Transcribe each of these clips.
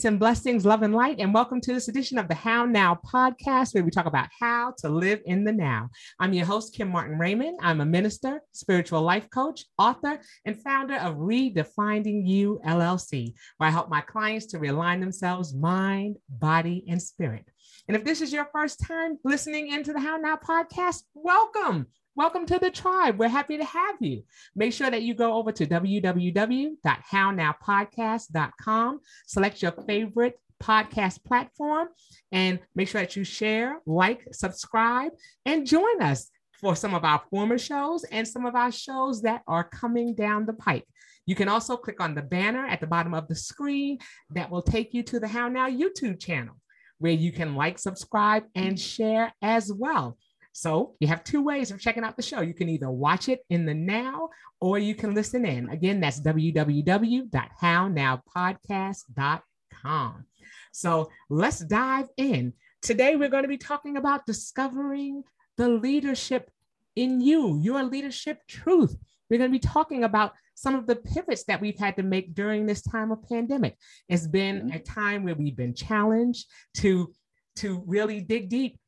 Peace and blessings, love and light, and welcome to this edition of the How Now podcast, where we talk about how to live in the now. I'm your host, Kim Martin Raymond. I'm a minister, spiritual life coach, author, and founder of Redefining You LLC, where I help my clients to realign themselves, mind, body, and spirit. And if this is your first time listening into the How Now podcast, welcome. Welcome to the tribe. We're happy to have you. Make sure that you go over to www.hownowpodcast.com, select your favorite podcast platform, and make sure that you share, like, subscribe, and join us for some of our former shows and some of our shows that are coming down the pike. You can also click on the banner at the bottom of the screen that will take you to the How Now YouTube channel, where you can like, subscribe, and share as well. So you have two ways of checking out the show. You can either watch it in the now or you can listen in. Again, that's www.hownowpodcast.com. So let's dive in. Today, we're going to be talking about discovering the leadership in you, your leadership truth. We're going to be talking about some of the pivots that we've had to make during this time of pandemic. It's been mm-hmm. a time where we've been challenged to, to really dig deep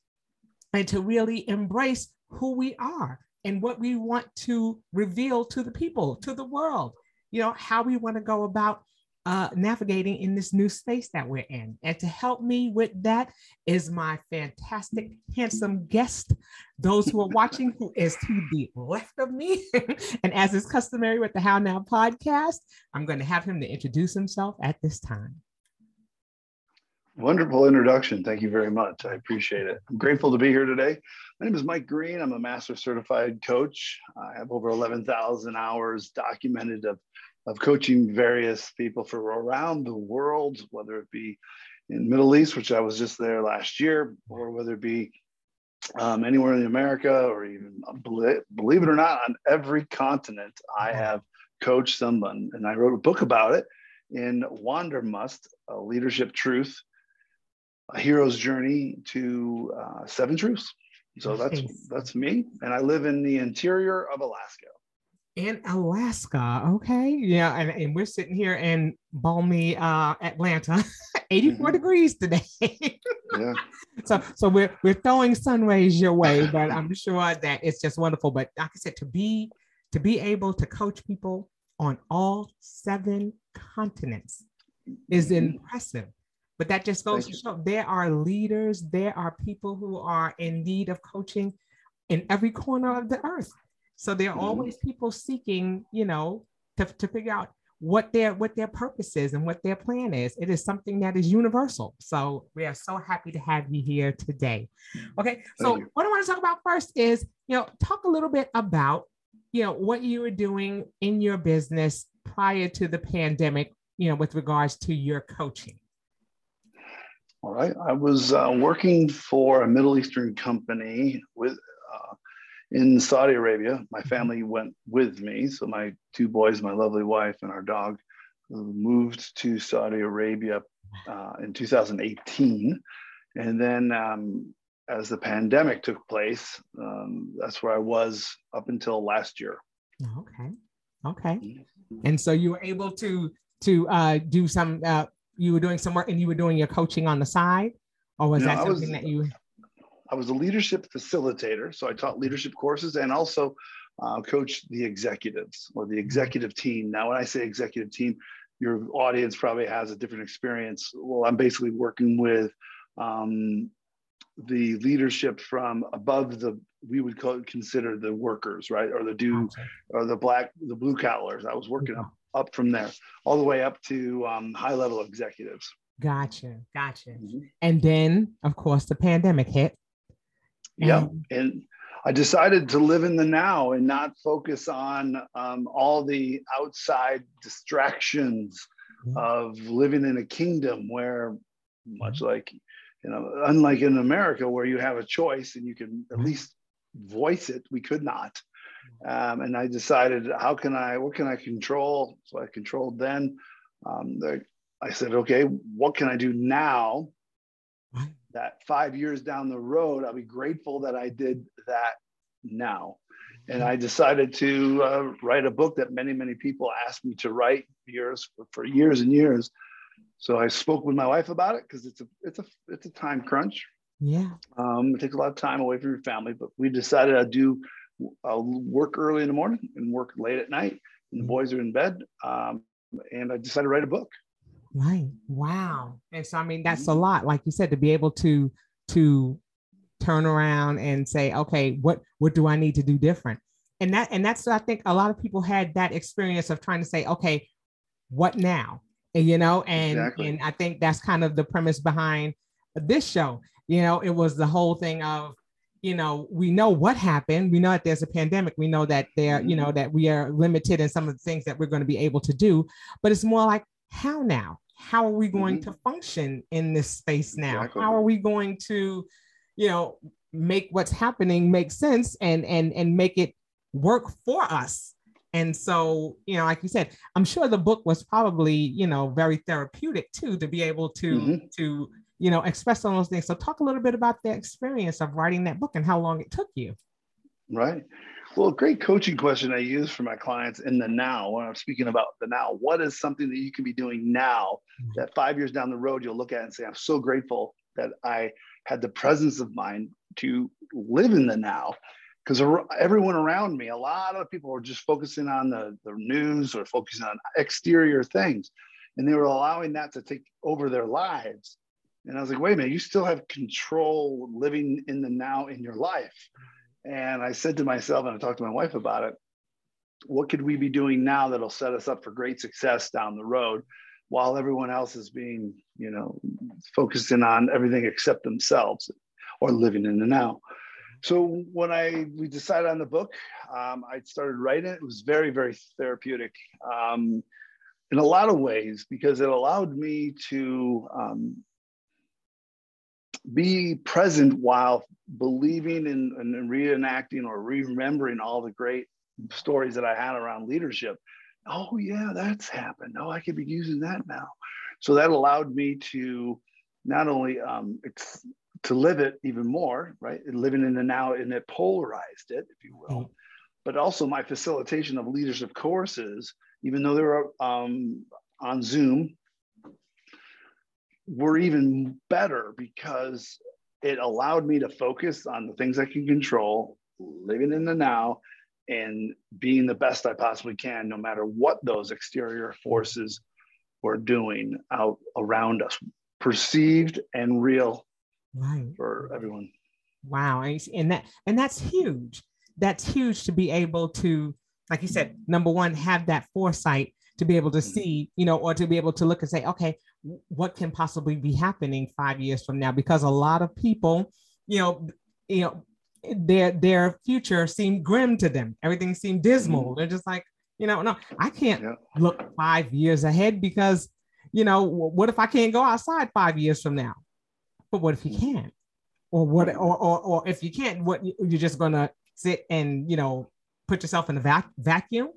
and to really embrace who we are and what we want to reveal to the people, to the world, you know, how we want to go about uh, navigating in this new space that we're in. And to help me with that is my fantastic, handsome guest, those who are watching, who is to the left of me. and as is customary with the How Now podcast, I'm going to have him to introduce himself at this time. Wonderful introduction. Thank you very much. I appreciate it. I'm grateful to be here today. My name is Mike Green. I'm a master certified coach. I have over 11,000 hours documented of, of coaching various people for around the world, whether it be in Middle East, which I was just there last year, or whether it be um, anywhere in America, or even believe it or not, on every continent, I have coached someone, and I wrote a book about it in Wanderlust, a leadership truth a hero's journey to uh, seven truths. So that's that's me, and I live in the interior of Alaska. In Alaska, okay, yeah, and, and we're sitting here in balmy uh, Atlanta, 84 mm-hmm. degrees today. yeah. So so we're we're throwing sun rays your way, but I'm sure that it's just wonderful. But like I said, to be to be able to coach people on all seven continents is mm-hmm. impressive. But that just goes Thank to show there are leaders, there are people who are in need of coaching in every corner of the earth. So there are mm-hmm. always people seeking, you know, to, to figure out what their what their purpose is and what their plan is. It is something that is universal. So we are so happy to have you here today. Okay, so what I want to talk about first is, you know, talk a little bit about, you know, what you were doing in your business prior to the pandemic, you know, with regards to your coaching. All right. I was uh, working for a Middle Eastern company with uh, in Saudi Arabia. My mm-hmm. family went with me. So my two boys, my lovely wife, and our dog moved to Saudi Arabia uh, in 2018. And then um, as the pandemic took place, um, that's where I was up until last year. Okay. Okay. Mm-hmm. And so you were able to to uh, do some uh, you were doing some work and you were doing your coaching on the side, or was no, that something was, that you? I was a leadership facilitator, so I taught leadership courses and also uh, coached the executives or the executive team. Now, when I say executive team, your audience probably has a different experience. Well, I'm basically working with um, the leadership from above the we would call, consider the workers, right, or the do or the black the blue collars. I was working up up from there, all the way up to um, high level executives. Gotcha, gotcha. Mm-hmm. And then, of course, the pandemic hit. Yeah, and I decided to live in the now and not focus on um, all the outside distractions mm-hmm. of living in a kingdom where, much like you know, unlike in America where you have a choice and you can at least voice it, we could not. Um, and I decided, how can I, what can I control? So I controlled then. Um, the, I said, okay, what can I do now that five years down the road, I'll be grateful that I did that now. And I decided to uh, write a book that many, many people asked me to write years for, for years and years. So I spoke with my wife about it because it's a it's a it's a time crunch. Yeah. Um, it takes a lot of time away from your family, but we decided I'd do I'll work early in the morning and work late at night. And the mm-hmm. boys are in bed. Um, and I decided to write a book. Right. Wow. And so I mean that's a lot, like you said, to be able to to turn around and say, okay, what what do I need to do different? And that and that's I think a lot of people had that experience of trying to say, okay, what now? And, you know, and exactly. and I think that's kind of the premise behind this show. You know, it was the whole thing of you know, we know what happened. We know that there's a pandemic. We know that there, you know, mm-hmm. that we are limited in some of the things that we're going to be able to do. But it's more like, how now? How are we going mm-hmm. to function in this space now? Exactly. How are we going to, you know, make what's happening make sense and and and make it work for us? And so, you know, like you said, I'm sure the book was probably, you know, very therapeutic too to be able to mm-hmm. to you know, express on those things. So talk a little bit about the experience of writing that book and how long it took you. Right. Well, a great coaching question I use for my clients in the now when I'm speaking about the now. What is something that you can be doing now mm-hmm. that five years down the road you'll look at and say, I'm so grateful that I had the presence of mind to live in the now. Because everyone around me, a lot of people were just focusing on the, the news or focusing on exterior things. And they were allowing that to take over their lives and I was like, wait a minute, you still have control living in the now in your life. And I said to myself, and I talked to my wife about it, what could we be doing now that'll set us up for great success down the road while everyone else is being, you know, focusing on everything except themselves or living in the now. So when I we decided on the book, um, I started writing it. It was very, very therapeutic um, in a lot of ways because it allowed me to um, be present while believing in and reenacting or remembering all the great stories that I had around leadership. Oh, yeah, that's happened. Oh, I could be using that now. So that allowed me to not only um, ex- to live it even more, right? Living in the now, and it polarized it, if you will. Mm-hmm. But also my facilitation of leadership courses, even though they were um, on Zoom, were even better because it allowed me to focus on the things I can control, living in the now, and being the best I possibly can, no matter what those exterior forces were doing out around us, perceived and real right. for everyone. Wow, and that and that's huge. That's huge to be able to, like you said, number one, have that foresight to be able to mm-hmm. see, you know, or to be able to look and say, okay, what can possibly be happening five years from now? Because a lot of people, you know, you know, their their future seemed grim to them. Everything seemed dismal. Mm-hmm. They're just like, you know, no, I can't yeah. look five years ahead because, you know, what if I can't go outside five years from now? But what if you mm-hmm. can't? Or what? Or or, or if you can't, what you're just gonna sit and you know put yourself in a vac- vacuum?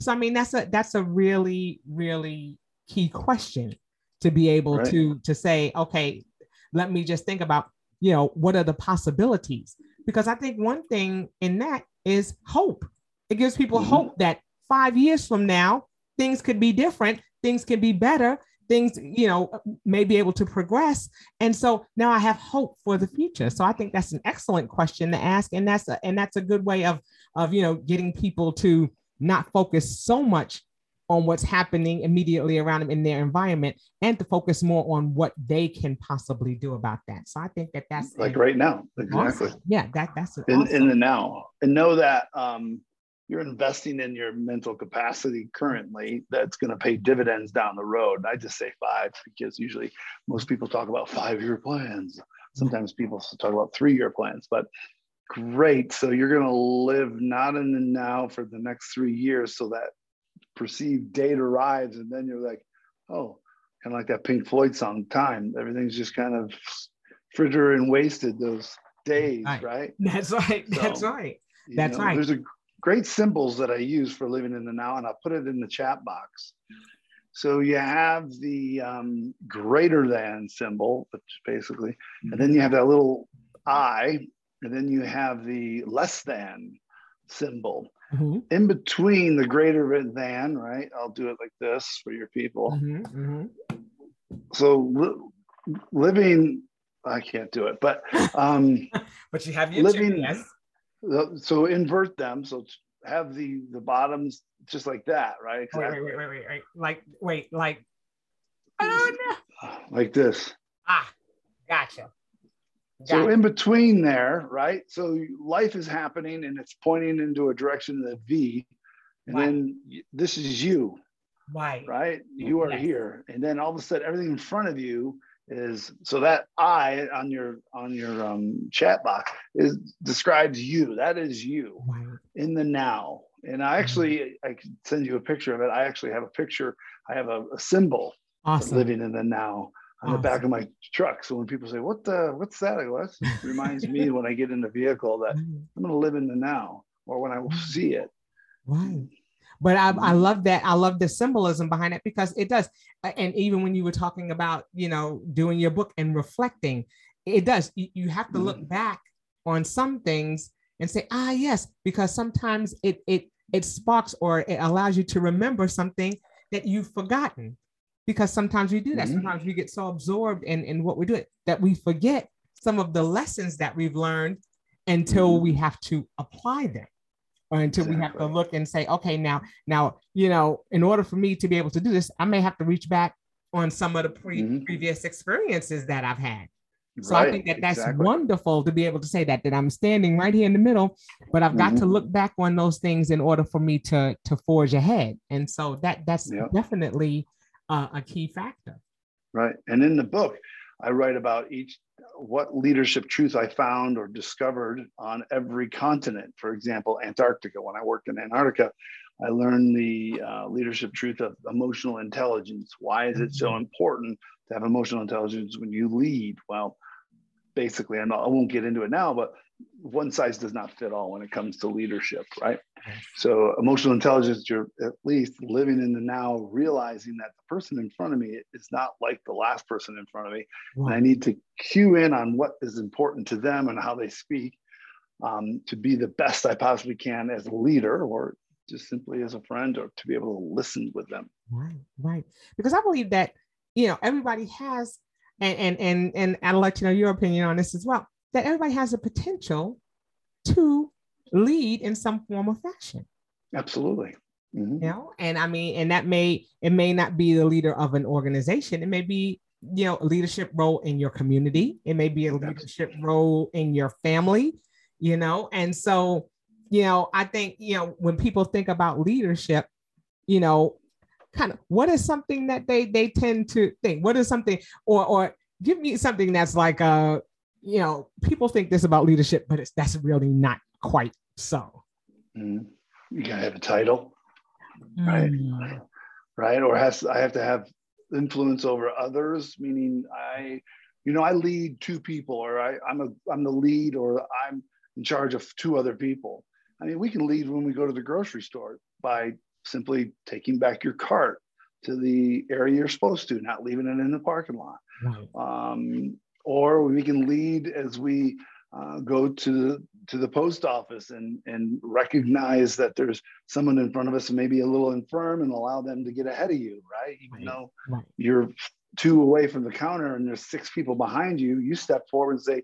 So I mean, that's a that's a really really key question to be able right. to to say, okay, let me just think about you know what are the possibilities because I think one thing in that is hope. It gives people mm-hmm. hope that five years from now things could be different, things can be better, things you know may be able to progress and so now i have hope for the future so i think that's an excellent question to ask and that's a, and that's a good way of of you know getting people to not focus so much on what's happening immediately around them in their environment and to focus more on what they can possibly do about that. So I think that that's like a, right now. Exactly. Awesome. Yeah, that that's in, awesome. in the now. And know that um, you're investing in your mental capacity currently that's going to pay dividends down the road. I just say five because usually most people talk about five year plans. Sometimes people talk about three year plans, but Great. So you're going to live not in the now for the next three years so that perceived date arrives. And then you're like, oh, kind of like that Pink Floyd song, Time. Everything's just kind of fritter and wasted those days, right? right? That's right. That's right. That's know, right. There's a great symbols that I use for living in the now, and I'll put it in the chat box. So you have the um, greater than symbol, which basically, and then you have that little I, and then you have the less than symbol. Mm-hmm. In between the greater than, right? I'll do it like this for your people. Mm-hmm. Mm-hmm. So li- living, I can't do it, but um, but you have your living. Yes. So invert them. So have the the bottoms just like that, right? Exactly. Wait, wait, wait, wait, wait, like wait, like oh, no. like this. Ah, gotcha. Got so in between there, right? So life is happening and it's pointing into a direction of the V, and right. then this is you. Right. Right. You are yes. here, and then all of a sudden, everything in front of you is so that I on your on your um, chat box is describes you. That is you right. in the now. And I actually. I can send you a picture of it. I actually have a picture. I have a, a symbol awesome. living in the now on the back of my truck. So when people say, "What the? What's that?" I go, "That reminds me when I get in the vehicle that. I'm going to live in the now, or when I mm. see it." Right. But I, I mm-hmm. love that. I love the symbolism behind it because it does. And even when you were talking about, you know, doing your book and reflecting, it does. You, you have to look back on some things and say, ah, yes, because sometimes it it it sparks or it allows you to remember something that you've forgotten because sometimes we do that. Mm-hmm. Sometimes we get so absorbed in, in what we're doing that we forget some of the lessons that we've learned until mm-hmm. we have to apply them or until exactly. we have to look and say, okay, now, now, you know, in order for me to be able to do this, I may have to reach back on some of the pre- mm-hmm. previous experiences that I've had. So right, I think that that's exactly. wonderful to be able to say that that I'm standing right here in the middle, but I've got mm-hmm. to look back on those things in order for me to to forge ahead. And so that that's yep. definitely uh, a key factor. Right. And in the book, I write about each what leadership truth I found or discovered on every continent. For example, Antarctica. When I worked in Antarctica, I learned the uh, leadership truth of emotional intelligence. Why is it so mm-hmm. important to have emotional intelligence when you lead? Well, basically, I'm not, I won't get into it now, but one size does not fit all when it comes to leadership, right? So emotional intelligence, you're at least living in the now, realizing that the person in front of me is not like the last person in front of me. Wow. And I need to cue in on what is important to them and how they speak um, to be the best I possibly can as a leader or just simply as a friend or to be able to listen with them. Right, right. Because I believe that, you know, everybody has, and and and, and I'd like to know your opinion on this as well, that everybody has a potential to lead in some form of fashion. Absolutely. Mm-hmm. You know, and I mean, and that may it may not be the leader of an organization. It may be you know a leadership role in your community. It may be a leadership role in your family. You know, and so you know, I think you know when people think about leadership, you know, kind of what is something that they they tend to think. What is something or or give me something that's like uh you know people think this about leadership, but it's that's really not quite so. Mm. You gotta have a title, right? Mm. Right, or has I have to have influence over others, meaning I, you know, I lead two people, or I, I'm a I'm the lead, or I'm in charge of two other people. I mean, we can lead when we go to the grocery store by simply taking back your cart to the area you're supposed to, not leaving it in the parking lot. Right. Um, or we can lead as we uh, go to the to the post office and and recognize that there's someone in front of us who may a little infirm and allow them to get ahead of you, right? Even right. though right. you're two away from the counter and there's six people behind you, you step forward and say,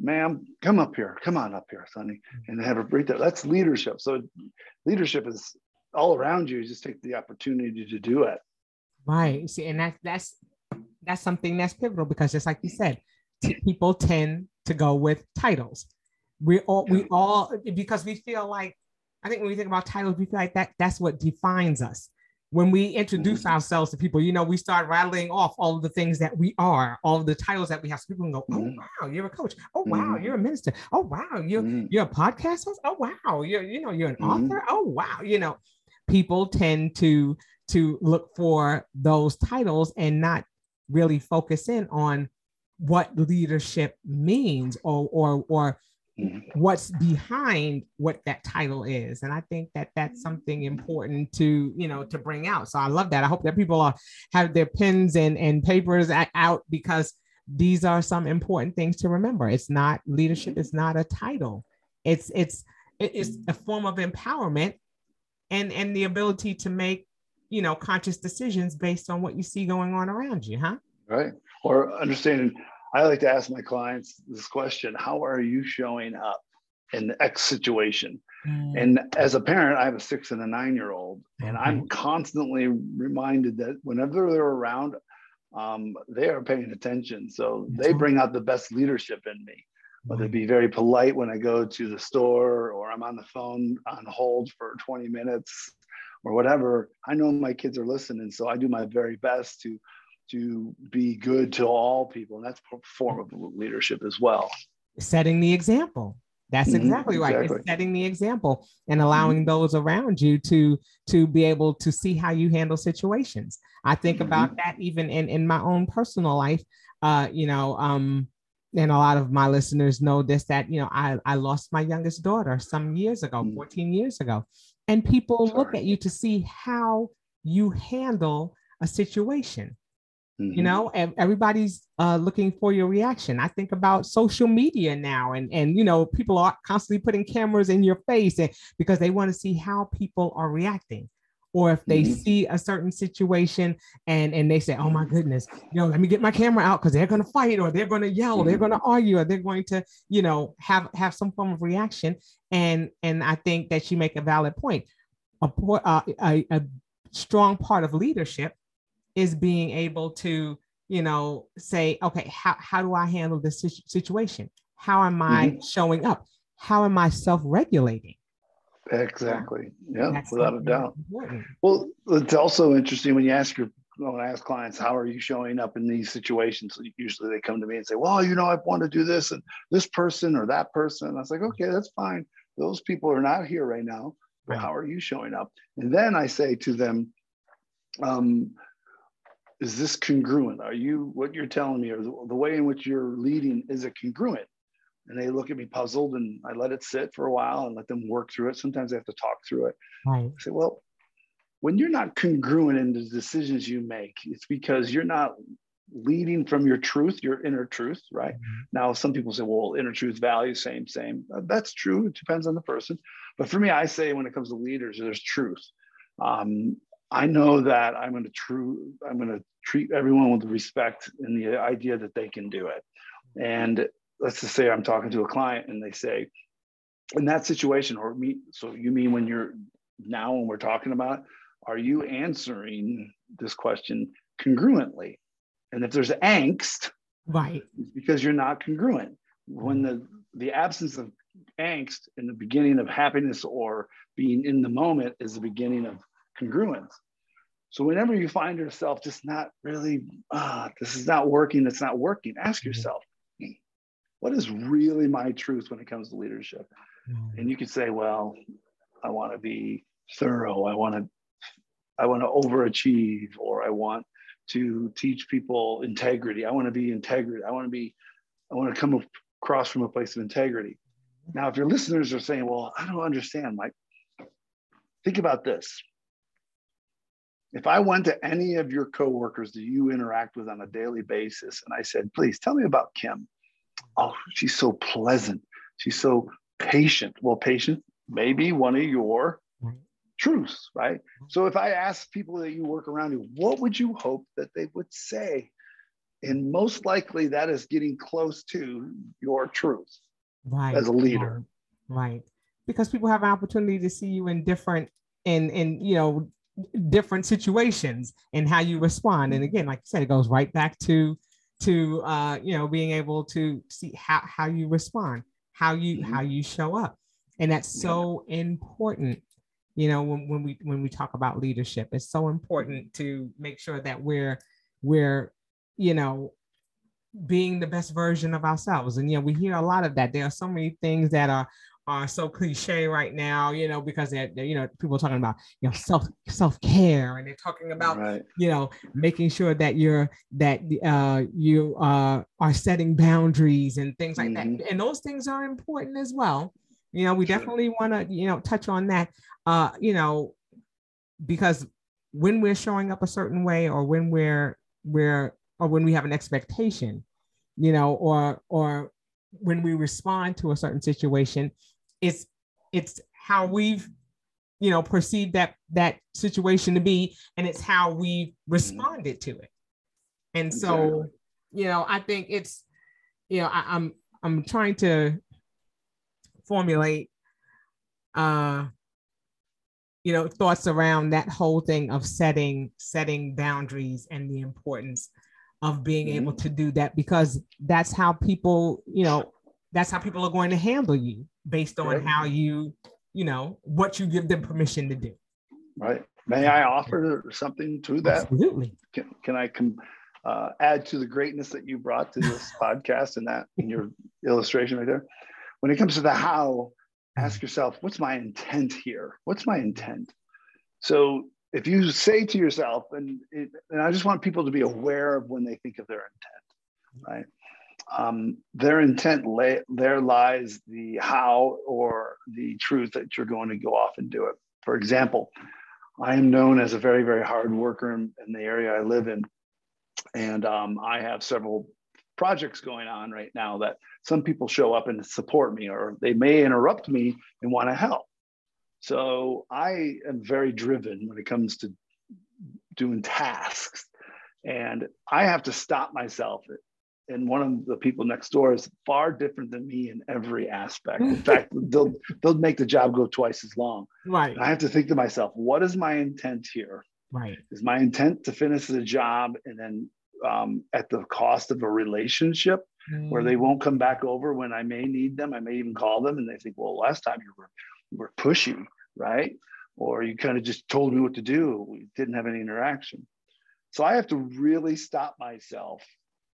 "Ma'am, come up here. Come on up here, Sonny," mm-hmm. and have a break there. That's leadership. So leadership is all around you. You just take the opportunity to do it. Right. See, and that's that's that's something that's pivotal because just like you said, t- people tend to go with titles. We all we all because we feel like I think when we think about titles, we feel like that that's what defines us. When we introduce mm-hmm. ourselves to people, you know, we start rattling off all of the things that we are, all of the titles that we have. So people can go, "Oh mm-hmm. wow, you're a coach. Oh wow, mm-hmm. you're a minister. Oh wow, you're mm-hmm. you're a podcast host. Oh wow, you're you know you're an mm-hmm. author. Oh wow, you know." People tend to to look for those titles and not really focus in on what leadership means or or or what's behind what that title is. And i think that that's something important to you know to bring out. So i love that. I hope that people are have their pens and and papers out because these are some important things to remember. It's not leadership it's not a title. It's it's it's a form of empowerment and and the ability to make you know conscious decisions based on what you see going on around you huh? Right. Or understanding i like to ask my clients this question how are you showing up in the x situation? Mm. and as a parent i have a six and a nine year old and i'm constantly reminded that whenever they're around um, they are paying attention. So they bring out the best leadership in me whether it be very polite when I go to the store or I'm on the phone on hold for 20 minutes or whatever. I know my kids are listening, so I do my very best to to be good to all people, and that's a form of leadership as well. Setting the example. That's mm-hmm, exactly right. Exactly. It's setting the example and allowing mm-hmm. those around you to to be able to see how you handle situations. I think mm-hmm. about that even in in my own personal life. Uh, you know, um, and a lot of my listeners know this that you know I, I lost my youngest daughter some years ago mm. 14 years ago and people Sorry. look at you to see how you handle a situation mm-hmm. you know and everybody's uh, looking for your reaction i think about social media now and and you know people are constantly putting cameras in your face and because they want to see how people are reacting or if they mm-hmm. see a certain situation and and they say oh my goodness you know let me get my camera out because they're going to fight or they're going to yell mm-hmm. they're going to argue or they're going to you know have have some form of reaction and and i think that you make a valid point a, uh, a, a strong part of leadership is being able to you know say okay how, how do i handle this situation how am i mm-hmm. showing up how am i self-regulating Exactly. Yeah, That's without a doubt. Important. Well, it's also interesting when you ask your when I ask clients, how are you showing up in these situations? Usually they come to me and say, well, you know, I want to do this and this person or that person. And I was like, okay, that's fine. Those people are not here right now. But right. how are you showing up? And then I say to them, um, is this congruent? Are you what you're telling me or the, the way in which you're leading, is it congruent? And they look at me puzzled and I let it sit for a while and let them work through it. Sometimes they have to talk through it. Right. I say, well, when you're not congruent in the decisions you make, it's because you're not leading from your truth, your inner truth, right? Mm-hmm. Now, some people say, well, inner truth, value, same, same. Uh, that's true. It depends on the person. But for me, I say when it comes to leaders, there's truth. Um, I know that I'm going to true, I'm going to treat everyone with respect and the idea that they can do it. And let's just say I'm talking to a client and they say, in that situation, or me, so you mean when you're now when we're talking about, are you answering this question congruently? And if there's angst, right, because you're not congruent. When the the absence of angst in the beginning of happiness or being in the moment is the beginning of congruence. So whenever you find yourself just not really, ah, this is not working, it's not working, ask mm-hmm. yourself, what is really my truth when it comes to leadership? Mm-hmm. And you could say, well, I want to be thorough. I want to, I want to overachieve, or I want to teach people integrity. I want to be integrity. I want to be, I want to come across from a place of integrity. Now, if your listeners are saying, well, I don't understand, Mike, think about this. If I went to any of your coworkers that you interact with on a daily basis and I said, please tell me about Kim, oh, she's so pleasant. She's so patient. Well, patient may be one of your truths, right? So if I ask people that you work around you, what would you hope that they would say? And most likely that is getting close to your truth right. as a leader. Right. right. Because people have an opportunity to see you in different in in you know different situations and how you respond. And again, like you said, it goes right back to to uh, you know being able to see how how you respond, how you mm-hmm. how you show up, and that's so yeah. important. You know, when, when we when we talk about leadership, it's so important to make sure that we're we're you know being the best version of ourselves. And you know, we hear a lot of that. There are so many things that are are so cliche right now, you know, because they're, they're you know people are talking about you know self self care and they're talking about right. you know making sure that you're that uh, you uh, are setting boundaries and things like mm-hmm. that, and those things are important as well. You know, we sure. definitely want to you know touch on that. Uh, you know, because when we're showing up a certain way or when we're we're or when we have an expectation, you know, or or when we respond to a certain situation, it's it's how we've you know perceived that that situation to be and it's how we responded to it. And so you know i think it's you know I, i'm i'm trying to formulate uh you know thoughts around that whole thing of setting setting boundaries and the importance of being mm-hmm. able to do that because that's how people you know that's how people are going to handle you based on right. how you you know what you give them permission to do. Right. May i offer something to that? Absolutely. Can, can i come uh, add to the greatness that you brought to this podcast and that in your illustration right there? When it comes to the how ask mm-hmm. yourself what's my intent here? What's my intent? So if you say to yourself and, it, and i just want people to be aware of when they think of their intent right um, their intent lay, there lies the how or the truth that you're going to go off and do it. For example, I am known as a very, very hard worker in, in the area I live in. And um, I have several projects going on right now that some people show up and support me, or they may interrupt me and want to help. So I am very driven when it comes to doing tasks. And I have to stop myself and one of the people next door is far different than me in every aspect. In fact, they'll they'll make the job go twice as long. Right. And I have to think to myself, what is my intent here? Right. Is my intent to finish the job and then um, at the cost of a relationship mm. where they mm. won't come back over when I may need them? I may even call them and they think, well, last time you were you were pushy, right? Or you kind of just told me what to do. We didn't have any interaction. So I have to really stop myself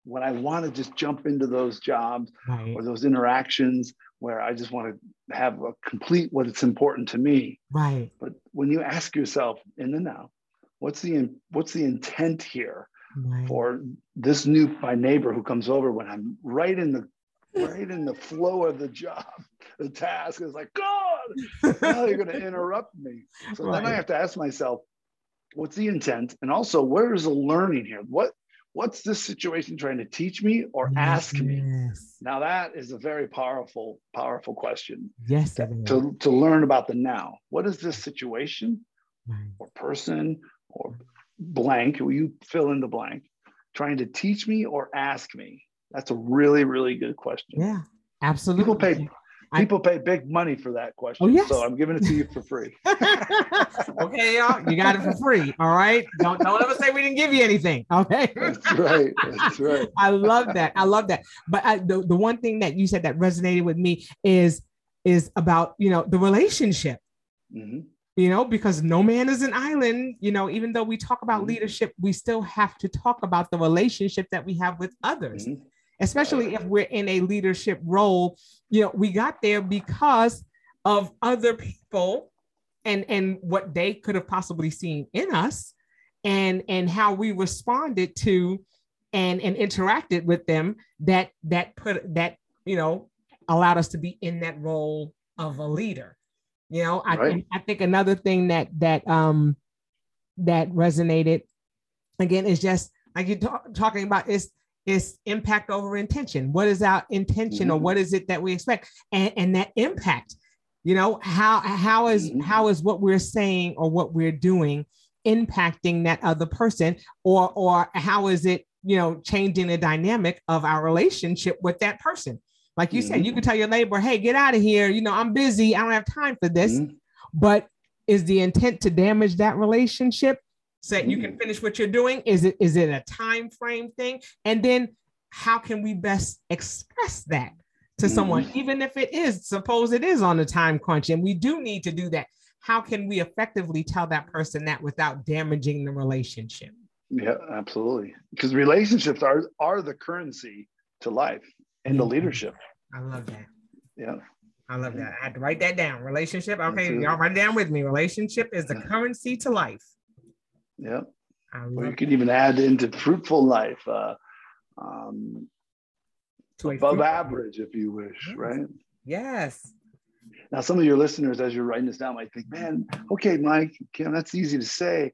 when I want to just jump into those jobs right. or those interactions where I just want to have a complete what it's important to me. Right. But when you ask yourself in the now, what's the what's the intent here right. for this new my neighbor who comes over when I'm right in the right in the flow of the job, the task is like, God, now you're going to interrupt me. So right. then I have to ask myself, what's the intent? And also, where is the learning here? What what's this situation trying to teach me or ask yes. me now that is a very powerful powerful question. Yes to, to learn about the now. What is this situation right. or person or blank Will you fill in the blank trying to teach me or ask me? That's a really really good question. Yeah absolutely people pay People pay big money for that question. Oh, yes. So I'm giving it to you for free. okay, y'all, you got it for free. All right. Don't don't ever say we didn't give you anything. Okay. That's right. That's right. I love that. I love that. But I, the, the one thing that you said that resonated with me is is about you know the relationship. Mm-hmm. You know, because no man is an island. You know, even though we talk about mm-hmm. leadership, we still have to talk about the relationship that we have with others. Mm-hmm especially if we're in a leadership role. You know, we got there because of other people and and what they could have possibly seen in us and and how we responded to and and interacted with them that that put that you know allowed us to be in that role of a leader you know i right. think i think another thing that that um that resonated again is just like you're talk, talking about is is impact over intention. What is our intention, mm-hmm. or what is it that we expect, and, and that impact? You know how how is, mm-hmm. how is what we're saying or what we're doing impacting that other person, or or how is it you know changing the dynamic of our relationship with that person? Like you mm-hmm. said, you can tell your neighbor, "Hey, get out of here. You know, I'm busy. I don't have time for this." Mm-hmm. But is the intent to damage that relationship so that you can mm. finish what you're doing? Is it is it a time frame thing? And then how can we best express that to someone, mm-hmm. even if it is, suppose it is on a time crunch and we do need to do that. How can we effectively tell that person that without damaging the relationship? Yeah, absolutely. Because relationships are are the currency to life and yeah. the leadership. I love that. Yeah. I love that. I had to write that down. Relationship. Okay, y'all write it down with me. Relationship is the currency to life. Yeah. Or you could even add into fruitful life, uh, um, above average, if you wish, yes. right? Yes. Now, some of your listeners, as you're writing this down, might think, "Man, okay, Mike, Kim, that's easy to say,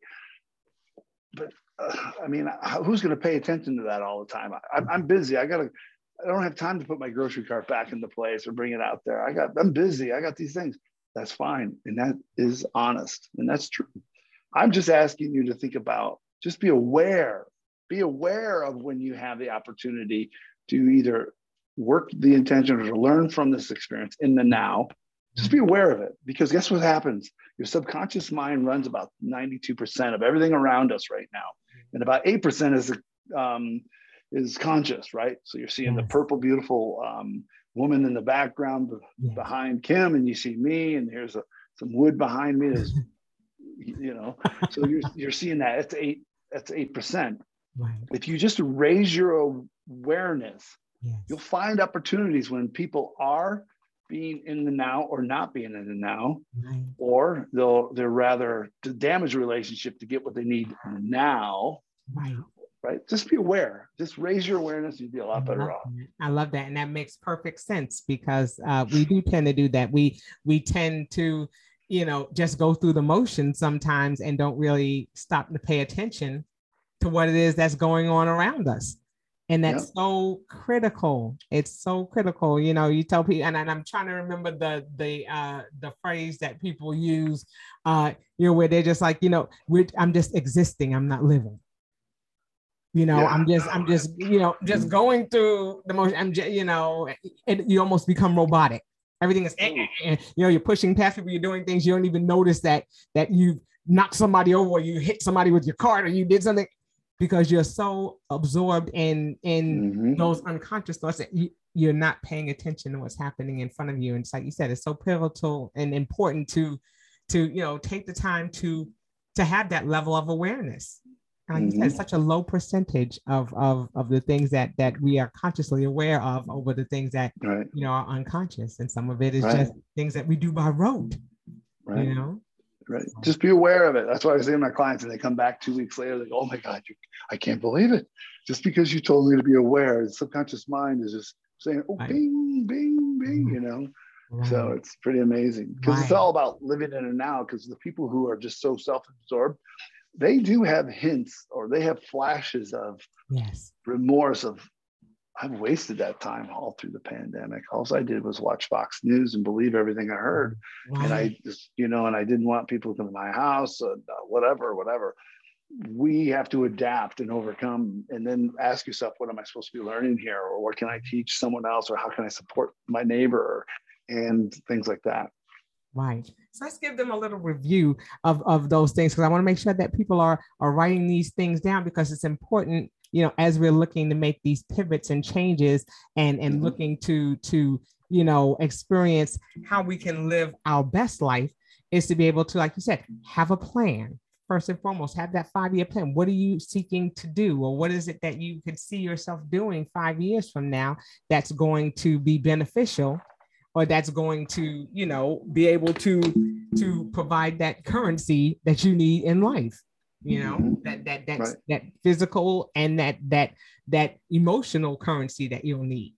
but uh, I mean, who's going to pay attention to that all the time? I, I'm busy. I got to. I don't have time to put my grocery cart back into place or bring it out there. I got. I'm busy. I got these things. That's fine, and that is honest, and that's true. I'm just asking you to think about. Just be aware. Be aware of when you have the opportunity to either work the intention or to learn from this experience in the now just be aware of it because guess what happens? Your subconscious mind runs about 92% of everything around us right now. And about 8% is um, is conscious, right? So you're seeing the purple, beautiful um, woman in the background behind Kim, and you see me, and here's a, some wood behind me. There's, you know, so you're you're seeing that. It's eight. That's eight percent. Right. If you just raise your awareness, yes. you'll find opportunities when people are being in the now or not being in the now, right. or they'll they're rather to damage a relationship to get what they need now. Right. Right. Just be aware. Just raise your awareness. You'd be a lot better off. I love that, and that makes perfect sense because uh, we do tend to do that. We we tend to, you know, just go through the motions sometimes and don't really stop to pay attention to what it is that's going on around us. And that's yep. so critical. It's so critical. You know you tell people and, and i'm trying to remember the the uh the phrase that people use uh you know where they're just like you know we're i'm just existing. I'm not living. You know yeah. i'm just i'm just you know just going through the motion. I'm just you know it, you almost become robotic everything is eh, eh, eh. you know you're pushing past people you're doing things you don't even notice that that you knocked somebody over or you hit somebody with your cart or you did something because you're so absorbed in in mm-hmm. those unconscious thoughts that you, you're not paying attention to what's happening in front of you. And it's like you said, it's so pivotal and important to to you know take the time to to have that level of awareness. And mm-hmm. you said, mm-hmm. such a low percentage of, of of the things that that we are consciously aware of over the things that right. you know are unconscious. And some of it is right. just things that we do by rote. Right. You know? right? Just be aware of it. That's why I say to my clients, and they come back two weeks later, they go, "Oh my God, you, I can't believe it!" Just because you told me to be aware, the subconscious mind is just saying, "Oh, right. bing, bing, bing," you know. Right. So it's pretty amazing because right. it's all about living in it now. Because the people who are just so self-absorbed, they do have hints or they have flashes of yes. remorse of I've wasted that time all through the pandemic. All I did was watch Fox News and believe everything I heard. Right. And I just, you know, and I didn't want people to come to my house, and, uh, whatever, whatever. We have to adapt and overcome and then ask yourself, what am I supposed to be learning here? Or what can I teach someone else? Or how can I support my neighbor? And things like that. Right. So let's give them a little review of, of those things because I want to make sure that people are, are writing these things down because it's important you know, as we're looking to make these pivots and changes and, and mm-hmm. looking to, to, you know, experience how we can live our best life is to be able to, like you said, have a plan. First and foremost, have that five year plan. What are you seeking to do? Or what is it that you could see yourself doing five years from now that's going to be beneficial or that's going to you know be able to to provide that currency that you need in life you know mm-hmm. that that that's right. that physical and that that that emotional currency that you'll need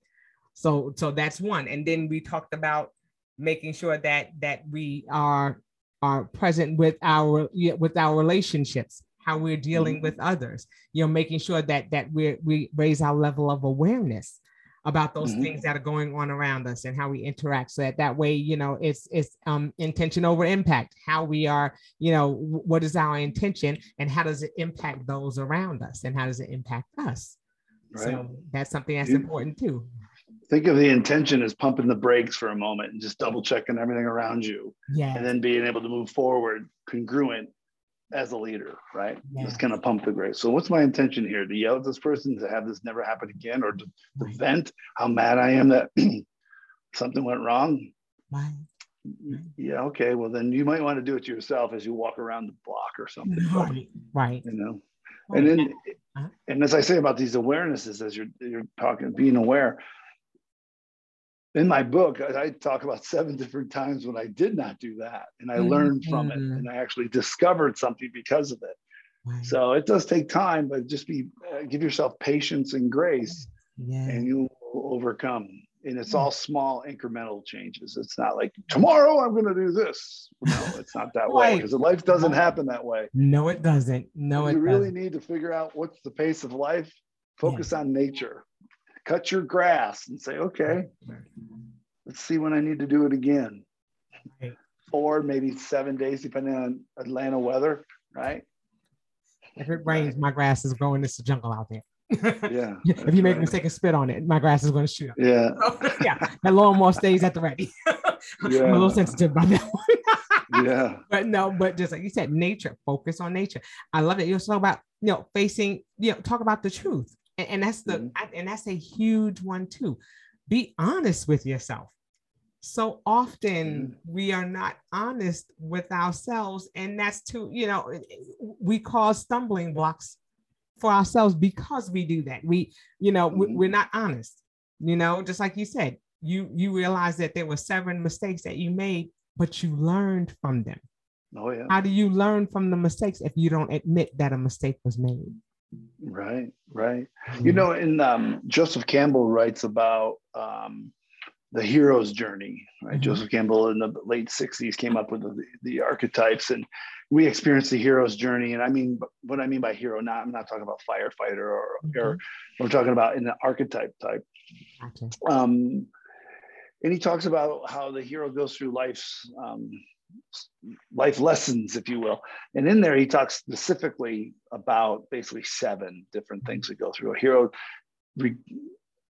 so so that's one and then we talked about making sure that that we are are present with our with our relationships how we're dealing mm-hmm. with others you know making sure that that we we raise our level of awareness about those mm-hmm. things that are going on around us and how we interact so that that way you know it's it's um intention over impact how we are you know what is our intention and how does it impact those around us and how does it impact us right. so that's something that's you, important too think of the intention as pumping the brakes for a moment and just double checking everything around you yeah and then being able to move forward congruent as a leader, right? Yeah. Just kind of pump the brakes. So what's my intention here? To yell at this person to have this never happen again, or to, to vent how mad I am that something went wrong? Right. Yeah. Okay. Well, then you might want to do it to yourself as you walk around the block or something. Right. right. You know. And then, and as I say about these awarenesses, as you're you're talking, being aware, in my book, I talk about seven different times when I did not do that, and I mm-hmm. learned from it, mm-hmm. and I actually discovered something because of it. Right. So it does take time, but just be uh, give yourself patience and grace, yeah. and you will overcome. And it's all small incremental changes. It's not like tomorrow I'm going to do this. No, it's not that way because life doesn't happen that way. No, it doesn't. No, you it really doesn't. need to figure out what's the pace of life. Focus yeah. on nature cut your grass and say, okay, let's see when I need to do it again. Right. Or maybe seven days, depending on Atlanta weather, right? If it rains, my grass is growing. It's a jungle out there. yeah. if you make right. a mistake and spit on it, my grass is going to shoot up. Yeah. yeah. That lawnmower stays at the ready. yeah. I'm a little sensitive about that one. yeah. But no, but just like you said, nature, focus on nature. I love it. You're talk about, you know, facing, you know, talk about the truth and, and that's the mm-hmm. and that's a huge one too be honest with yourself so often mm-hmm. we are not honest with ourselves and that's too you know we cause stumbling blocks for ourselves because we do that we you know mm-hmm. we're not honest you know just like you said you you realize that there were seven mistakes that you made but you learned from them oh yeah how do you learn from the mistakes if you don't admit that a mistake was made Right, right. Mm-hmm. You know, in um, Joseph Campbell writes about um, the hero's journey. Right, mm-hmm. Joseph Campbell in the late '60s came up with the, the archetypes, and we experienced the hero's journey. And I mean, what I mean by hero, not I'm not talking about firefighter or, mm-hmm. or I'm talking about in the archetype type. Okay. Um, and he talks about how the hero goes through life's um, life lessons, if you will. And in there, he talks specifically about basically seven different mm-hmm. things that go through. A hero re-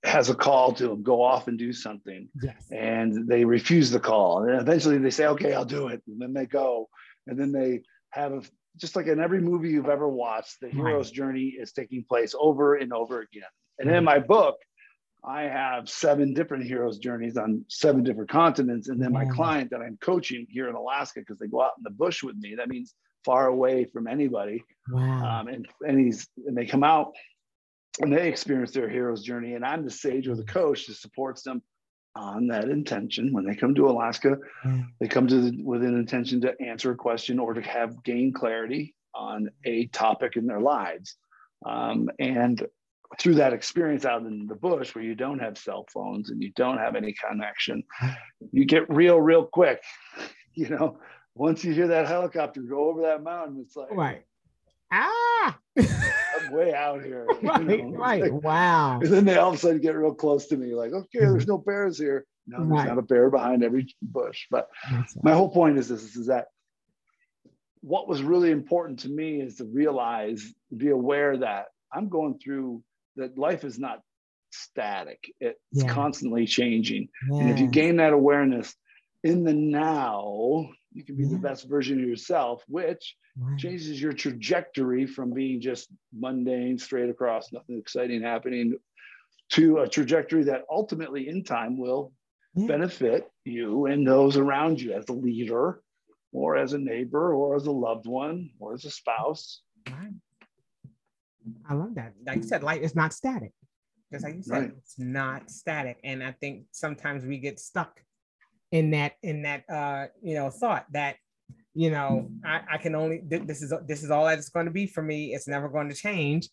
has a call to go off and do something, yes. and they refuse the call. And eventually they say, okay, I'll do it. And then they go, and then they have a, just like in every movie you've ever watched, the hero's journey is taking place over and over again. And in mm-hmm. my book, I have seven different heroes journeys on seven different continents. And then my client that I'm coaching here in Alaska, because they go out in the bush with me, that means far away from anybody. Wow. Um, and, and he's and they come out and they experience their hero's journey. And I'm the sage or the coach that supports them on that intention. When they come to Alaska, they come to the, with an intention to answer a question or to have gain clarity on a topic in their lives. Um, and through that experience out in the bush where you don't have cell phones and you don't have any connection, you get real, real quick. You know, once you hear that helicopter go over that mountain, it's like, right. Ah, I'm way out here. right, you know? right. Like, wow. And then they all of a sudden get real close to me, like, okay, there's no bears here. No, there's right. not a bear behind every bush. But my whole point is this is that what was really important to me is to realize, be aware that I'm going through that life is not static it's yeah. constantly changing yeah. and if you gain that awareness in the now you can be yeah. the best version of yourself which right. changes your trajectory from being just mundane straight across nothing exciting happening to a trajectory that ultimately in time will benefit you and those around you as a leader or as a neighbor or as a loved one or as a spouse right. I love that. Like you said, light is not static. Just like you said, right. it's not static. And I think sometimes we get stuck in that in that uh you know thought that you know I, I can only this is this is all that it's going to be for me. It's never going to change.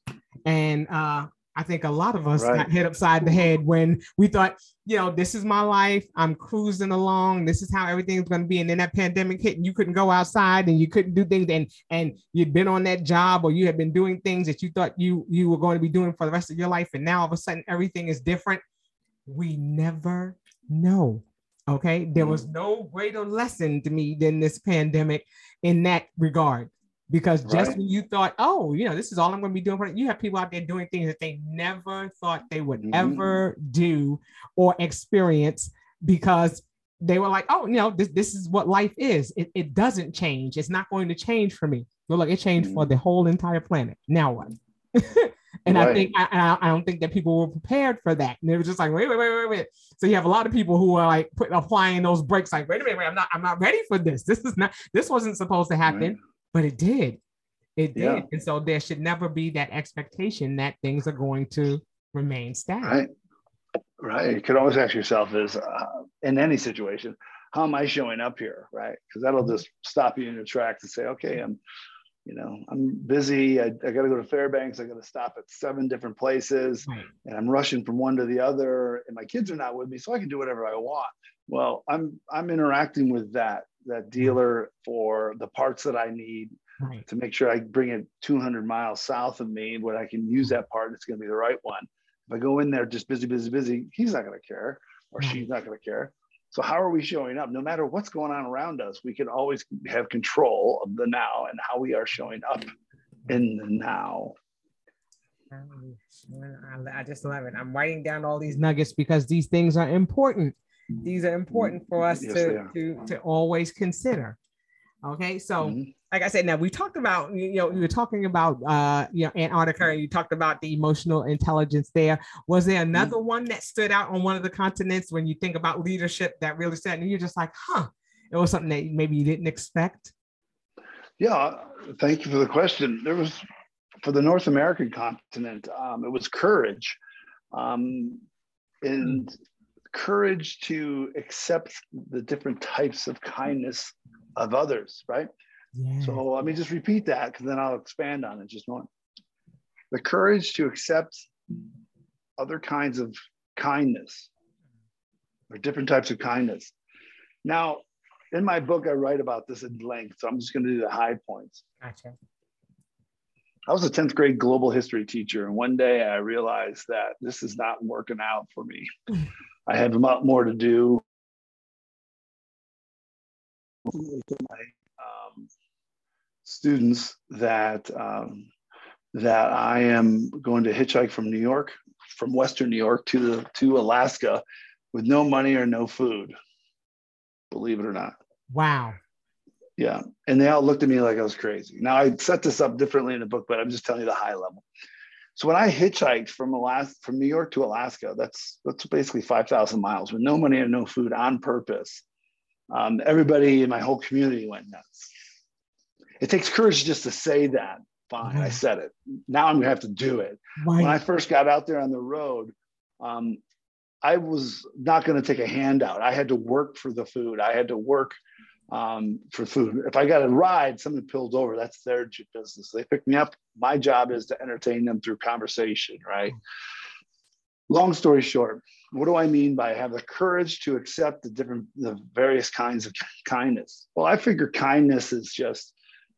And uh I think a lot of us right. got hit upside the head when we thought, you know, this is my life. I'm cruising along. This is how everything's going to be. And then that pandemic hit, and you couldn't go outside, and you couldn't do things, and and you'd been on that job, or you had been doing things that you thought you you were going to be doing for the rest of your life, and now all of a sudden everything is different. We never know. Okay, there was mm. no greater lesson to me than this pandemic in that regard because just right. when you thought, oh, you know, this is all I'm going to be doing, for you have people out there doing things that they never thought they would mm-hmm. ever do or experience because they were like, oh, you know, this, this is what life is. It, it doesn't change. It's not going to change for me. But look, it changed mm-hmm. for the whole entire planet. Now what? and right. I think I, I don't think that people were prepared for that. And they were just like, wait, wait, wait, wait, wait. So you have a lot of people who are like put, applying those brakes, like, wait a minute, wait, I'm not, I'm not ready for this. This is not, this wasn't supposed to happen. Right but it did. It did. Yeah. And so there should never be that expectation that things are going to remain static. Right. right? You could always ask yourself is uh, in any situation, how am I showing up here, right? Because that'll mm-hmm. just stop you in your tracks and say, okay, I'm, you know, I'm busy. I, I got to go to Fairbanks. I got to stop at seven different places, right. and I'm rushing from one to the other. And my kids are not with me, so I can do whatever I want. Well, I'm I'm interacting with that that dealer for the parts that I need right. to make sure I bring it 200 miles south of me where I can use that part. It's going to be the right one. If I go in there just busy, busy, busy, he's not going to care or right. she's not going to care. So how are we showing up? No matter what's going on around us, we can always have control of the now and how we are showing up in the now. I just love it. I'm writing down all these nuggets because these things are important. These are important for us yes, to, to, to always consider. Okay, so mm-hmm like I said, now we talked about, you know, you were talking about, uh, you know, Antarctica, and you talked about the emotional intelligence there. Was there mm-hmm. another mm-hmm. one that stood out on one of the continents when you think about leadership that really said, and you're just like, huh, it was something that maybe you didn't expect? Yeah, thank you for the question. There was, for the North American continent, um, it was courage. Um, and mm-hmm. Courage to accept the different types of kindness of others, right? So let me just repeat that because then I'll expand on it just more. The courage to accept other kinds of kindness or different types of kindness. Now, in my book, I write about this in length, so I'm just going to do the high points. Gotcha. I was a 10th grade global history teacher, and one day I realized that this is not working out for me. I have a lot more to do. My students that um, that I am going to hitchhike from New York, from Western New York to the to Alaska, with no money or no food. Believe it or not. Wow. Yeah, and they all looked at me like I was crazy. Now I set this up differently in the book, but I'm just telling you the high level. So when I hitchhiked from Alaska, from New York to Alaska, that's that's basically 5,000 miles with no money and no food on purpose. Um, everybody in my whole community went nuts it takes courage just to say that. Fine, I said it. Now I'm gonna have to do it. Right. When I first got out there on the road, um, I was not going to take a handout. I had to work for the food. I had to work um, for food. If I got a ride, someone pulled over. That's their business. They pick me up. My job is to entertain them through conversation. Right. Long story short, what do I mean by have the courage to accept the different, the various kinds of kindness? Well, I figure kindness is just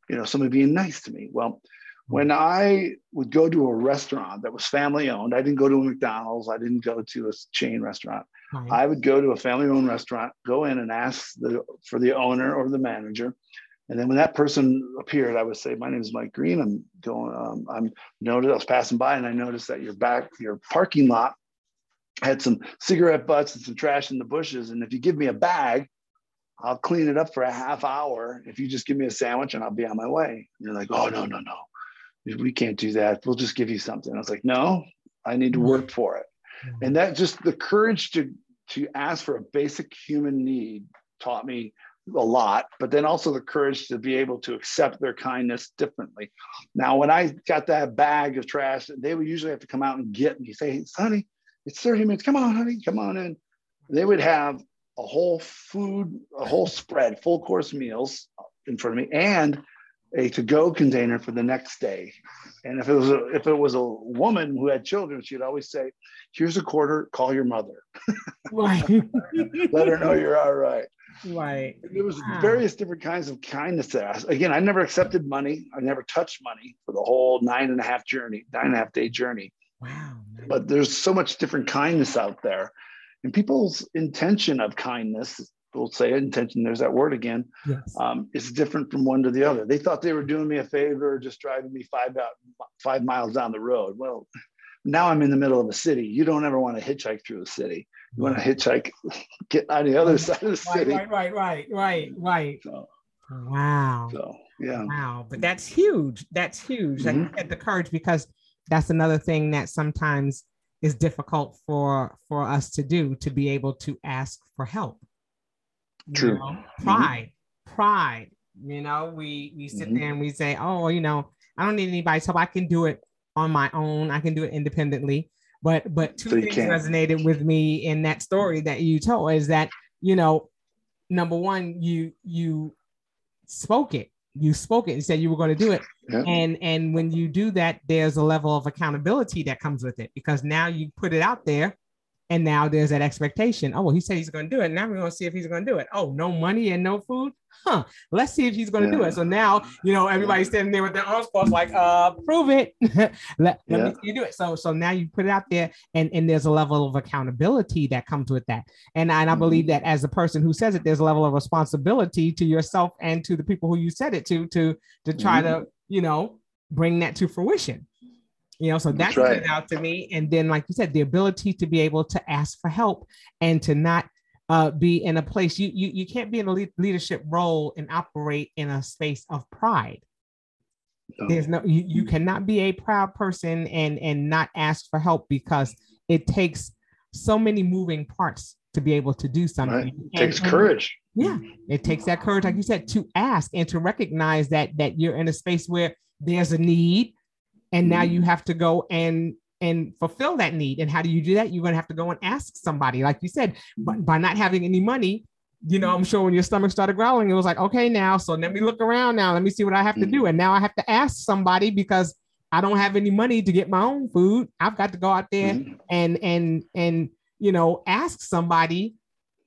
you know, somebody being nice to me. Well, when I would go to a restaurant that was family owned, I didn't go to a McDonald's, I didn't go to a chain restaurant. Right. I would go to a family owned restaurant, go in and ask the, for the owner or the manager. And then when that person appeared, I would say, "My name is Mike Green. I'm going. Um, I'm noted. I was passing by, and I noticed that your back, your parking lot, had some cigarette butts and some trash in the bushes. And if you give me a bag, I'll clean it up for a half hour if you just give me a sandwich and I'll be on my way. And you're like, oh, no, no, no. We can't do that. We'll just give you something. I was like, no, I need to mm. work for it. Mm. And that just the courage to to ask for a basic human need taught me a lot, but then also the courage to be able to accept their kindness differently. Now, when I got that bag of trash, they would usually have to come out and get me, say, honey, it's 30 minutes. Come on, honey, come on in. They would have a whole food, a whole spread, full course meals in front of me, and a to-go container for the next day. And if it was a, if it was a woman who had children, she'd always say, "Here's a quarter. Call your mother. Right. Let her know you're all right." Right. There was wow. various different kinds of kindness us. Again, I never accepted money. I never touched money for the whole nine and a half journey, nine and a half day journey. Wow. But there's so much different kindness out there and people's intention of kindness we'll say intention there's that word again yes. um, is different from one to the other. They thought they were doing me a favor just driving me five out five miles down the road. Well now i'm in the middle of a city. You don't ever want to hitchhike through the city. You want to hitchhike get on the other side of the city. right right right right right. So, wow. so yeah. Wow but that's huge that's huge. Mm-hmm. like get the courage because that's another thing that sometimes is difficult for for us to do to be able to ask for help True. You know? Mm-hmm. pride mm-hmm. pride you know we we sit mm-hmm. there and we say oh you know i don't need anybody's help i can do it on my own i can do it independently But but two so things resonated with me in that story that you told is that you know, number one, you you spoke it. You spoke it and said you were going to do it. Yeah. And and when you do that, there's a level of accountability that comes with it because now you put it out there and now there's that expectation. Oh, well, he said he's going to do it. Now we're going to see if he's going to do it. Oh, no money and no food. Huh. Let's see if he's going to yeah. do it. So now, you know, everybody's standing there with their arms crossed, like, uh, prove it. let, let yeah. me see you do it. So, so now you put it out there and, and there's a level of accountability that comes with that. And, and I mm-hmm. believe that as a person who says it, there's a level of responsibility to yourself and to the people who you said it to, to, to try mm-hmm. to, you know, bring that to fruition you know so that that's right. out to me and then like you said the ability to be able to ask for help and to not uh, be in a place you, you you can't be in a leadership role and operate in a space of pride no. there's no you, you cannot be a proud person and and not ask for help because it takes so many moving parts to be able to do something right. it takes and, courage yeah it takes that courage like you said to ask and to recognize that that you're in a space where there's a need and now you mm-hmm. have to go and and fulfill that need. And how do you do that? You're going to have to go and ask somebody like you said. But by not having any money you know i'm sure when your stomach started growling it was like okay now so let me look around now. Let me see what i have to do. Mm-hmm. and now i have to ask somebody because i don't have any money to get my own food. I've got to go out there mm-hmm. and and and you know ask somebody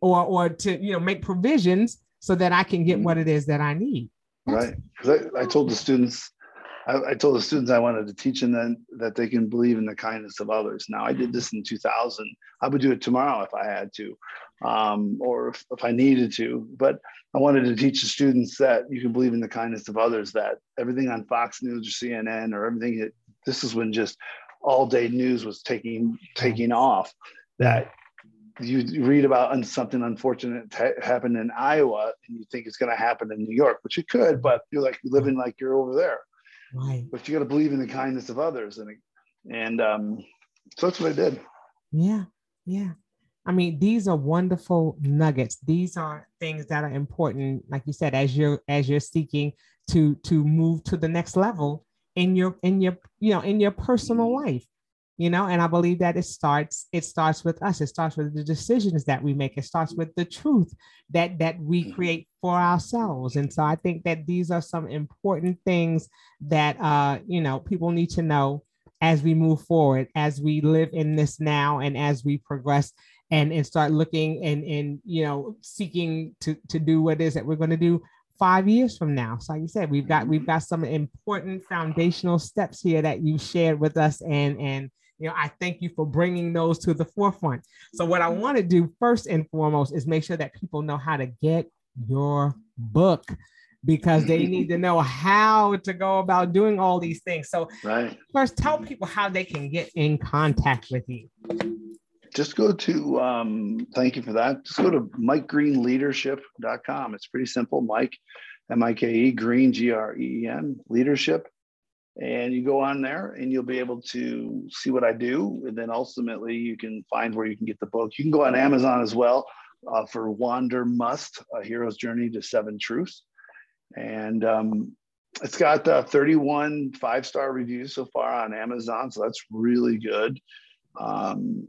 or or to you know make provisions so that i can get what it is that i need. Right. Because I, I told the students I, I, told the students I wanted to teach them that they can believe in the kindness of others. Now I did this in 2000. I would do it tomorrow if I had to, um, or if, if I needed to. But I wanted to teach the students that you can believe in the kindness of others. That everything on Fox News or CNN or everything. That, this is when just all day news was taking taking off. That you read about something unfortunate happened in Iowa and you think it's going to happen in New York, which it could, but you're like living like you're over there. Right. But you got to believe in the kindness of others, and and um, so that's what I did. Yeah, yeah. I mean, these are wonderful nuggets. These are things that are important, like you said, as you're as you're seeking to to move to the next level in your in your you know in your personal life you know and i believe that it starts it starts with us it starts with the decisions that we make it starts with the truth that that we mm-hmm. create for ourselves and so i think that these are some important things that uh you know people need to know as we move forward as we live in this now and as we progress and and start looking and and you know seeking to to do what it is that we're going to do five years from now. So like you said, we've got we've got some important foundational steps here that you shared with us, and and you know, I thank you for bringing those to the forefront. So, what I want to do first and foremost is make sure that people know how to get your book because they need to know how to go about doing all these things. So, right. first, tell people how they can get in contact with you. Just go to, um, thank you for that. Just go to mikegreenleadership.com. It's pretty simple. Mike, M I K E, Green, G R E E N, leadership and you go on there and you'll be able to see what I do. And then ultimately you can find where you can get the book. You can go on Amazon as well uh, for Wanderlust, A Hero's Journey to Seven Truths. And um, it's got uh, 31 five-star reviews so far on Amazon. So that's really good. Um,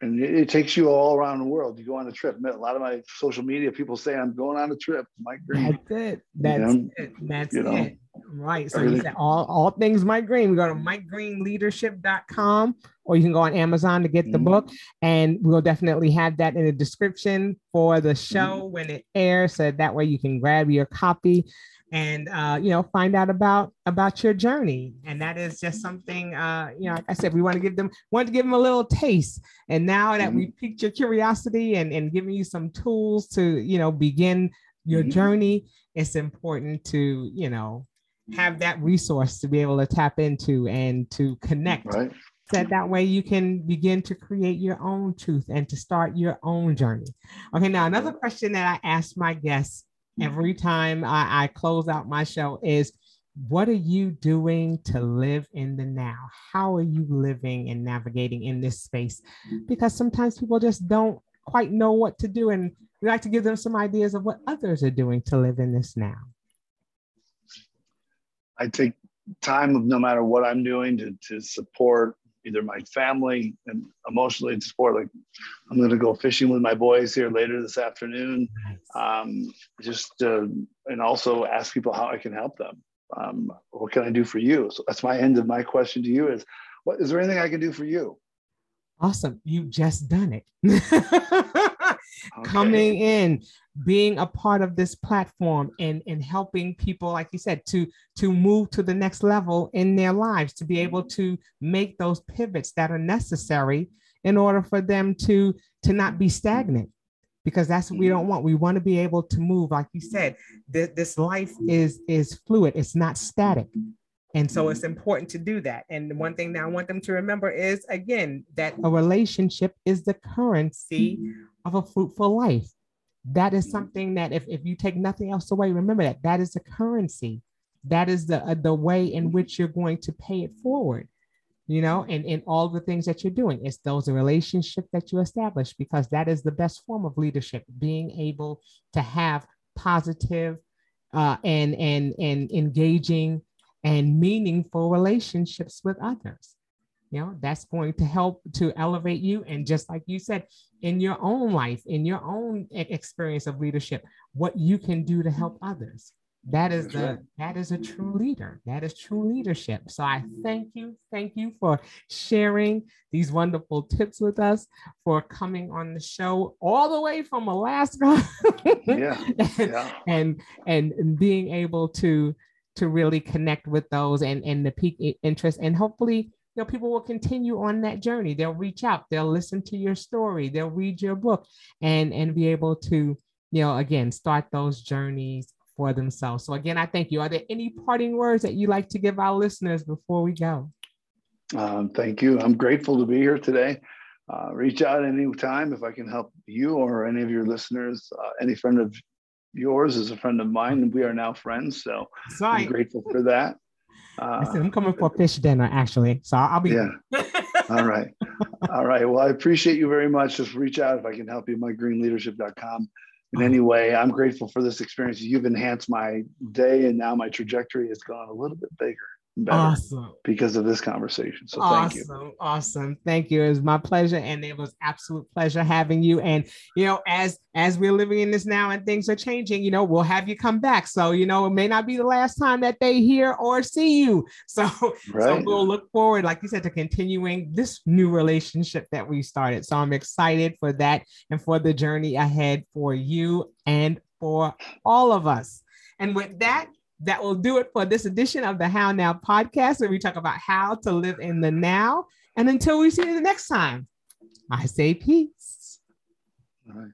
and it, it, takes you all around the world. You go on a trip. A lot of my social media people say I'm going on a trip. Mike Green. That's it. That's you know, it. That's it. Know, right. So you said all, all things Mike Green. We go to MikeGreenLeadership.com or you can go on Amazon to get the mm-hmm. book. And we'll definitely have that in the description for the show mm-hmm. when it airs. So that way you can grab your copy and uh, you know find out about about your journey and that is just something uh, you know like i said we want to give them want to give them a little taste and now that mm-hmm. we piqued your curiosity and and giving you some tools to you know begin your mm-hmm. journey it's important to you know have that resource to be able to tap into and to connect right. so that way you can begin to create your own truth and to start your own journey okay now another question that i ask my guests hmm. every time I, I close out my show is what are you doing to live in the now? How are you living and navigating in this space? Hmm. Because sometimes people just don't quite know what to do. And we like to give them some ideas of what others are doing to live in this now. I take time of no matter what I'm doing to, to support either my family and emotionally to support. Like I'm going to go fishing with my boys here later this afternoon. Um, just uh, and also ask people how I can help them. Um, what can I do for you? So that's my end of my question to you is, what is there anything I can do for you? Awesome. You just done it. okay. Coming in, being a part of this platform and, and helping people, like you said, to, to move to the next level in their lives, to be able mm-hmm. to make those pivots that are necessary in order for them to, to not be stagnant. Because that's what we don't mm-hmm. want. We want to be able to move. Like you said, this, this life is is fluid. It's not static. And so it's mm-hmm. important to do that. And one thing that I want them to remember is again that a relationship is the currency of a fruitful life. That is something that if, if you take nothing else away, remember that that is the currency. That is the uh, the way in which you're going to pay it forward. You know, and in all the things that you're doing, it's those relationships that you establish because that is the best form of leadership. Being able to have positive uh, and and and engaging and meaningful relationships with others. You know, that's going to help to elevate you. And just like you said, in your own life, in your own experience of leadership, what you can do to help others. That is the that is a true leader. That is true leadership. So I thank you, thank you for sharing these wonderful tips with us, for coming on the show all the way from Alaska. yeah, and, yeah. and and being able to to really connect with those and and the peak interest and hopefully you know people will continue on that journey. They'll reach out. They'll listen to your story. They'll read your book and and be able to you know again start those journeys for themselves. So again i thank you. Are there any parting words that you like to give our listeners before we go? Um, thank you. I'm grateful to be here today. Uh, reach out anytime if i can help you or any of your listeners. Uh, any friend of yours is a friend of mine, and we are now friends. So I'm grateful for that. Uh, I'm coming for fish dinner, actually. So I'll be. Yeah. All right. All right. Well, I appreciate you very much. Just reach out if I can help you. MikeGreenLeadership.com. In any way, I'm grateful for this experience. You've enhanced my day, and now my trajectory has gone a little bit bigger awesome. because of this conversation. So thank awesome, you. Awesome. Thank you. It was my pleasure. And it was absolute pleasure having you. And you know, as as we're living in this now and things are changing, you know, we'll have you come back. So, you know, it may not be the last time that they hear or see you. So, right. so we'll look forward, like you said, to continuing this new relationship that we started. So I'm excited for that and for the journey ahead for you and for all of us. And with that, that will do it for this edition of the How Now podcast, where we talk about how to live in the now. And until we see you the next time, I say peace. All right.